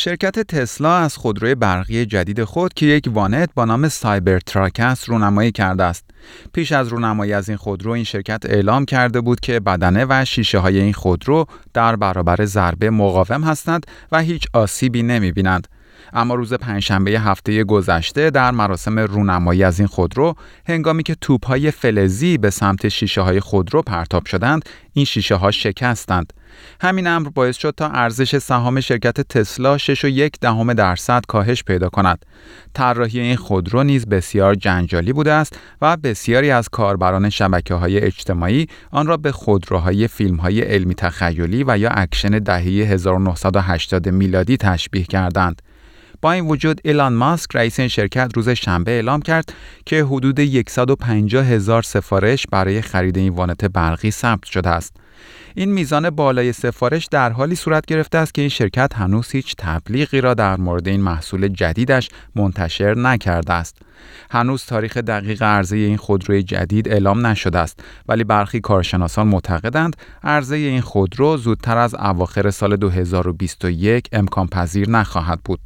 شرکت تسلا از خودروی برقی جدید خود که یک وانت با نام Cybertruck است رونمایی کرده است. پیش از رونمایی از این خودرو این شرکت اعلام کرده بود که بدنه و شیشه های این خودرو در برابر ضربه مقاوم هستند و هیچ آسیبی نمی بینند. اما روز پنجشنبه هفته گذشته در مراسم رونمایی از این خودرو هنگامی که گوی های فلزی به سمت شیشه های خودرو پرتاب شدند این شیشه ها شکستند همین امر باعث شد تا ارزش سهام شرکت تسلا 6 و یک دهم درصد کاهش پیدا کند. طراحی این خودرو نیز بسیار جنجالی بوده است و بسیاری از کاربران شبکه های اجتماعی آن را به خودروهای فیلم های علمی تخیلی و یا اکشن دهه 1980 میلادی تشبیه کردند. با این وجود ایلان ماسک رئیس این شرکت روز شنبه اعلام کرد که حدود 150 هزار سفارش برای خرید این وانت برقی ثبت شده است. این میزان بالای سفارش در حالی صورت گرفته است که این شرکت هنوز هیچ تبلیغی را در مورد این محصول جدیدش منتشر نکرده است. هنوز تاریخ دقیق عرضه این خودروی جدید اعلام نشده است ولی برخی کارشناسان معتقدند عرضه این خودرو زودتر از اواخر سال 2021 امکان پذیر نخواهد بود.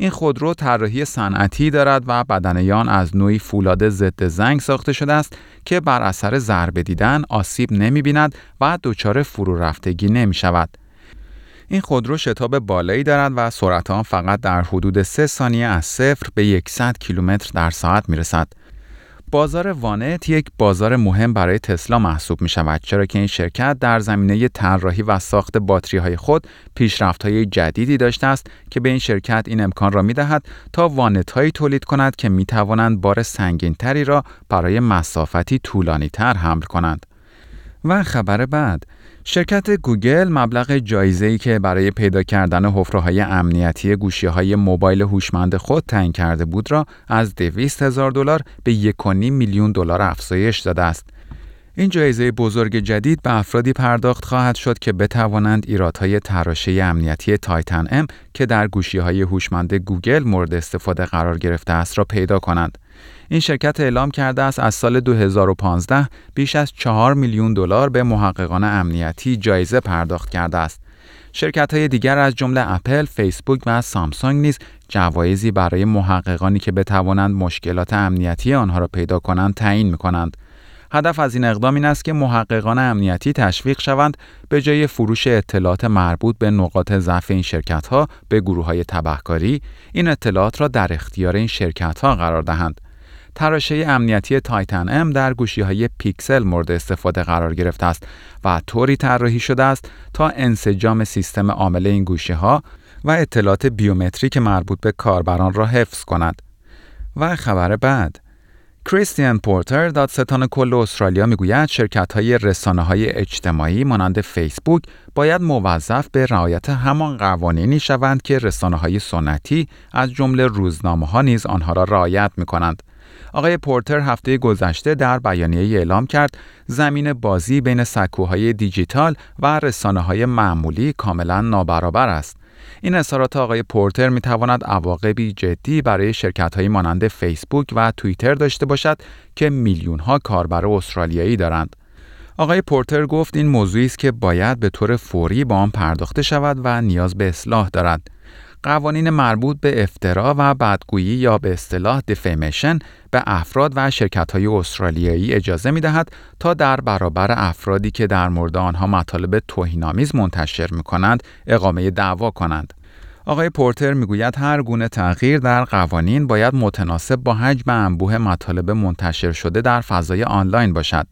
این خودرو طراحی صنعتی دارد و بدنیان از نوعی فولاد ضد زنگ ساخته شده است که بر اثر ضربه دیدن آسیب نمی بیند و دچار فرو رفتگی نمی شود. این خودرو شتاب بالایی دارد و سرعت آن فقط در حدود 3 ثانیه از صفر به 100 کیلومتر در ساعت می رسد. بازار وانت یک بازار مهم برای تسلا محسوب می شود چرا که این شرکت در زمینه طراحی و ساخت باتری های خود پیشرفت های جدیدی داشته است که به این شرکت این امکان را می دهد تا وانت هایی تولید کند که می توانند بار سنگین تری را برای مسافتی طولانی تر حمل کنند. و خبر بعد شرکت گوگل مبلغ جایزه‌ای که برای پیدا کردن حفره‌های امنیتی گوشی‌های موبایل هوشمند خود تعیین کرده بود را از 200 هزار دلار به 1.5 میلیون دلار افزایش داده است. این جایزه بزرگ جدید به افرادی پرداخت خواهد شد که بتوانند ایرادهای تراشه امنیتی Titan M که در گوشی‌های هوشمند گوگل مورد استفاده قرار گرفته است را پیدا کنند. این شرکت اعلام کرده است از سال 2015 بیش از 4 میلیون دلار به محققان امنیتی جایزه پرداخت کرده است. شرکت های دیگر از جمله اپل، فیسبوک و سامسونگ نیز جوایزی برای محققانی که بتوانند مشکلات امنیتی آنها را پیدا کنند تعیین می کنند. هدف از این اقدام این است که محققان امنیتی تشویق شوند به جای فروش اطلاعات مربوط به نقاط ضعف این شرکت ها به گروه های تبهکاری این اطلاعات را در اختیار این شرکت ها قرار دهند. تراشه امنیتی Titan M در گوشی های پیکسل مورد استفاده قرار گرفته است و طوری طراحی شده است تا انسجام سیستم عامل این گوشی ها و اطلاعات بیومتریک مربوط به کاربران را حفظ کند. و خبر بعد کریستیان پورتر دادستان کل استرالیا می‌گوید شرکت های رسانه های اجتماعی مانند فیسبوک باید موظف به رعایت همان قوانینی شوند که رسانه های سنتی از جمله روزنامه ها نیز آنها را رعایت می کنند. آقای پورتر هفته گذشته در بیانیه اعلام کرد زمین بازی بین سکوهای دیجیتال و رسانه های معمولی کاملا نابرابر است. این اظهارات آقای پورتر می تواند عواقبی جدی برای شرکت های مانند فیسبوک و توییتر داشته باشد که میلیون ها کاربر استرالیایی دارند. آقای پورتر گفت این موضوعی است که باید به طور فوری با آن پرداخته شود و نیاز به اصلاح دارد. قوانین مربوط به افترا و بدگویی یا به اصطلاح دیفیمیشن به افراد و شرکت های استرالیایی اجازه می دهد تا در برابر افرادی که در مورد آنها مطالب توهینآمیز منتشر می کنند اقامه دعوا کنند. آقای پورتر می‌گوید هر گونه تغییر در قوانین باید متناسب با حجم انبوه مطالب منتشر شده در فضای آنلاین باشد.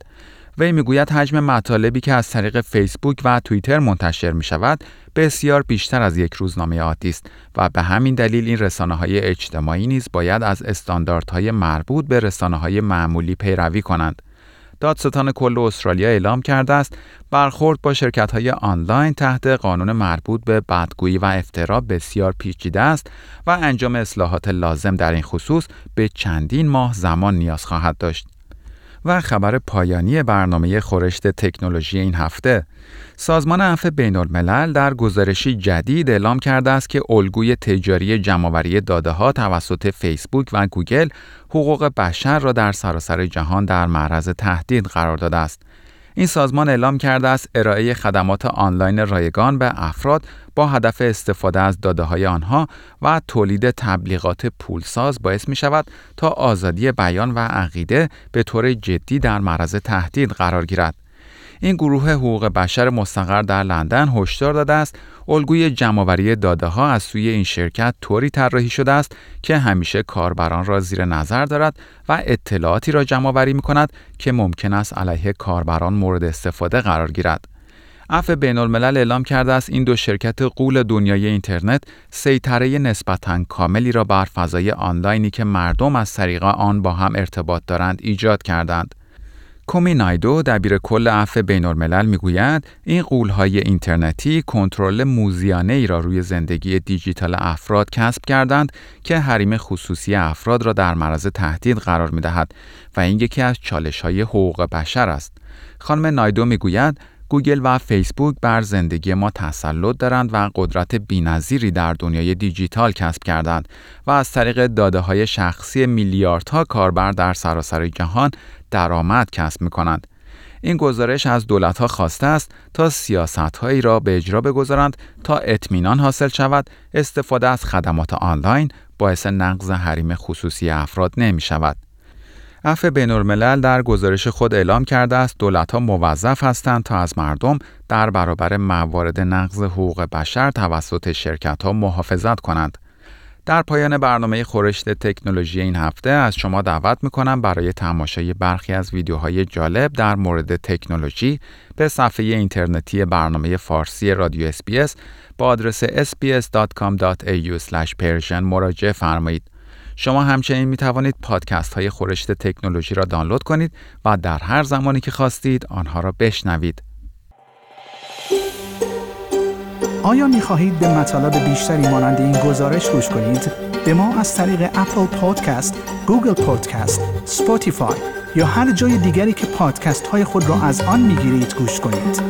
وی می‌گوید حجم مطالبی که از طریق فیسبوک و توییتر منتشر می شود بسیار بیشتر از یک روزنامه عادی است و به همین دلیل این رسانه های اجتماعی نیز باید از استانداردهای مربوط به رسانه های معمولی پیروی کنند. دادستان کل استرالیا اعلام کرده است برخورد با شرکت های آنلاین تحت قانون مربوط به بدگویی و افترا بسیار پیچیده است و انجام اصلاحات لازم در این خصوص به چندین ماه زمان نیاز خواهد داشت. و خبر پایانی برنامه خورشت تکنولوژی این هفته سازمان عفو بین الملل در گزارشی جدید اعلام کرده است که الگوی تجاری جمعآوری داده ها توسط فیسبوک و گوگل حقوق بشر را در سراسر جهان در معرض تهدید قرار داده است. این سازمان اعلام کرده است ارائه خدمات آنلاین رایگان به افراد با هدف استفاده از داده های آنها و تولید تبلیغات پولساز باعث می شود تا آزادی بیان و عقیده به طور جدی در معرض تهدید قرار گیرد. این گروه حقوق بشر مستقر در لندن هشدار داده است الگوی جمعآوری داده ها از سوی این شرکت طوری طراحی شده است که همیشه کاربران را زیر نظر دارد و اطلاعاتی را جمعآوری می کند که ممکن است علیه کاربران مورد استفاده قرار گیرد. عفو بین الملل اعلام کرده است این دو شرکت قول دنیای اینترنت سیطره نسبتا کاملی را بر فضای آنلاینی که مردم از طریق آن با هم ارتباط دارند ایجاد کردند. کومی نایدو دبیر کل عفو بین الملل می‌گوید این قولهای اینترنتی کنترل موزیانه ای را روی زندگی دیجیتال افراد کسب کردند که حریم خصوصی افراد را در معرض تهدید قرار می دهد و این یکی از چالش های حقوق بشر است. خانم نایدو می‌گوید گوگل و فیسبوک بر زندگی ما تسلط دارند و قدرت بینظیری در دنیای دیجیتال کسب کردند و از طریق داده های شخصی میلیاردها کاربر در سراسر جهان درآمد کسب می کنند. این گزارش از دولتها خواسته است تا سیاست هایی را به اجرا بگذارند تا اطمینان حاصل شود استفاده از خدمات آنلاین باعث نقض حریم خصوصی افراد نمی شود. عفو بین در گزارش خود اعلام کرده است دولتها موظف هستند تا از مردم در برابر موارد نقض حقوق بشر توسط شرکت ها محافظت کنند. در پایان برنامه خورشت تکنولوژی این هفته از شما دعوت می‌کنم برای تماشای برخی از ویدیوهای جالب در مورد تکنولوژی به صفحه اینترنتی برنامه فارسی رادیو اسپیس با آدرس sbs.com.au/persian مراجعه فرمایید. شما همچنین می توانید پادکست های خورشت تکنولوژی را دانلود کنید و در هر زمانی که خواستید آنها را بشنوید. آیا می خواهید به مطالب بیشتری مانند این گزارش گوش کنید؟ به ما از طریق Apple Podcast، Google Podcast، Spotify یا هر جای دیگری که پادکست های خود را از آن می گیرید گوش کنید.